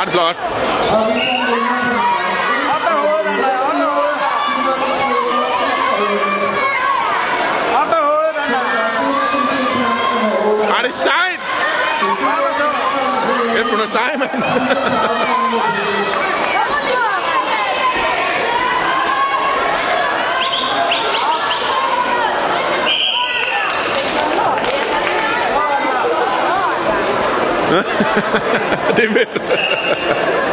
Har det flot. Har det sejt. Kæft, hun er sej, mand. det er fedt.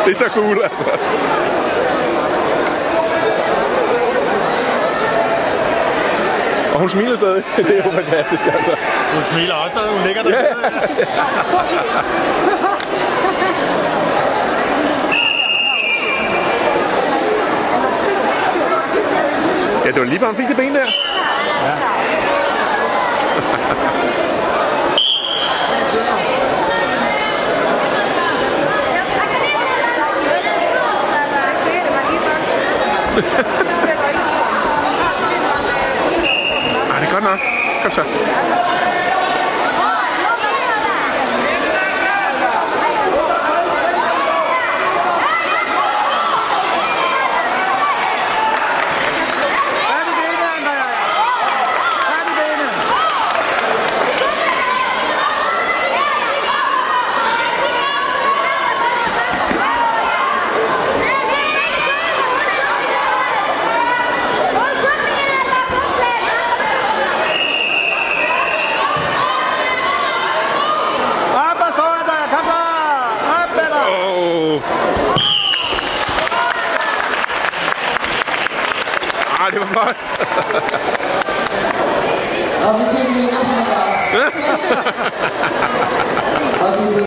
det er så cool, altså. Og hun smiler stadig. Det er jo fantastisk, altså. Hun smiler også, når hun ligger der. Ja. ja, det var lige, hvor han fik det ben der. Ja. Ej, det er godt nok. Kom så. Brasil. Mário